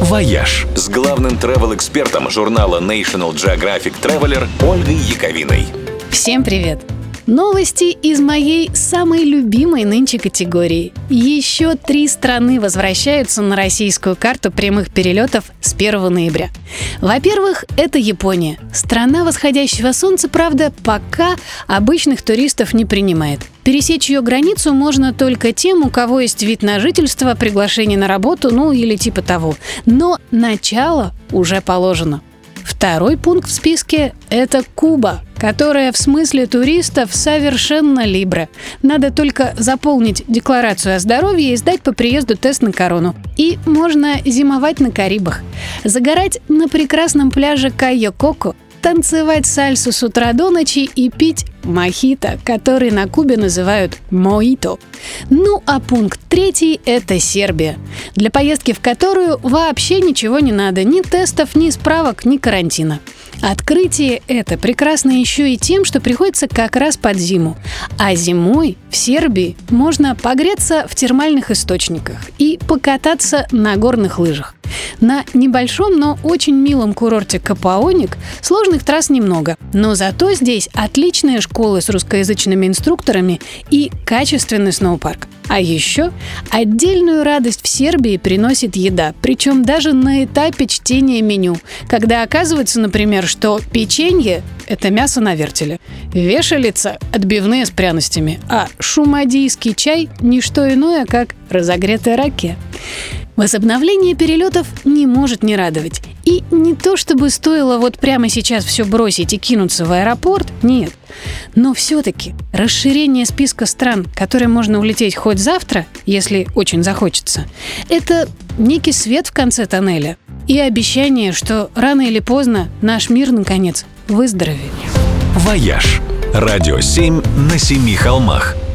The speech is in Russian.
«Вояж» с главным travel-экспертом журнала National Geographic Traveler Ольгой Яковиной. Всем привет! Новости из моей самой любимой нынче категории. Еще три страны возвращаются на российскую карту прямых перелетов с 1 ноября. Во-первых, это Япония. Страна восходящего солнца, правда, пока обычных туристов не принимает. Пересечь ее границу можно только тем, у кого есть вид на жительство, приглашение на работу, ну или типа того. Но начало уже положено. Второй пункт в списке – это Куба, которая в смысле туристов совершенно либра. Надо только заполнить декларацию о здоровье и сдать по приезду тест на корону. И можно зимовать на Карибах. Загорать на прекрасном пляже Кайо-Коко танцевать сальсу с утра до ночи и пить мохито, который на Кубе называют моито. Ну а пункт третий – это Сербия, для поездки в которую вообще ничего не надо, ни тестов, ни справок, ни карантина. Открытие это прекрасно еще и тем, что приходится как раз под зиму. А зимой в Сербии можно погреться в термальных источниках и покататься на горных лыжах. На небольшом, но очень милом курорте Капаоник сложных трасс немного, но зато здесь отличные школы с русскоязычными инструкторами и качественный сноупарк. А еще отдельную радость в Сербии приносит еда, причем даже на этапе чтения меню, когда оказывается, например, что печенье – это мясо на вертеле, вешалица – отбивные с пряностями, а шумадийский чай – не что иное, как разогретая раке. Возобновление перелетов не может не радовать. И не то чтобы стоило вот прямо сейчас все бросить и кинуться в аэропорт, нет. Но все-таки расширение списка стран, которые можно улететь хоть завтра, если очень захочется, это некий свет в конце тоннеля и обещание, что рано или поздно наш мир, наконец, выздоровеет. «Вояж» – радио 7 на семи холмах –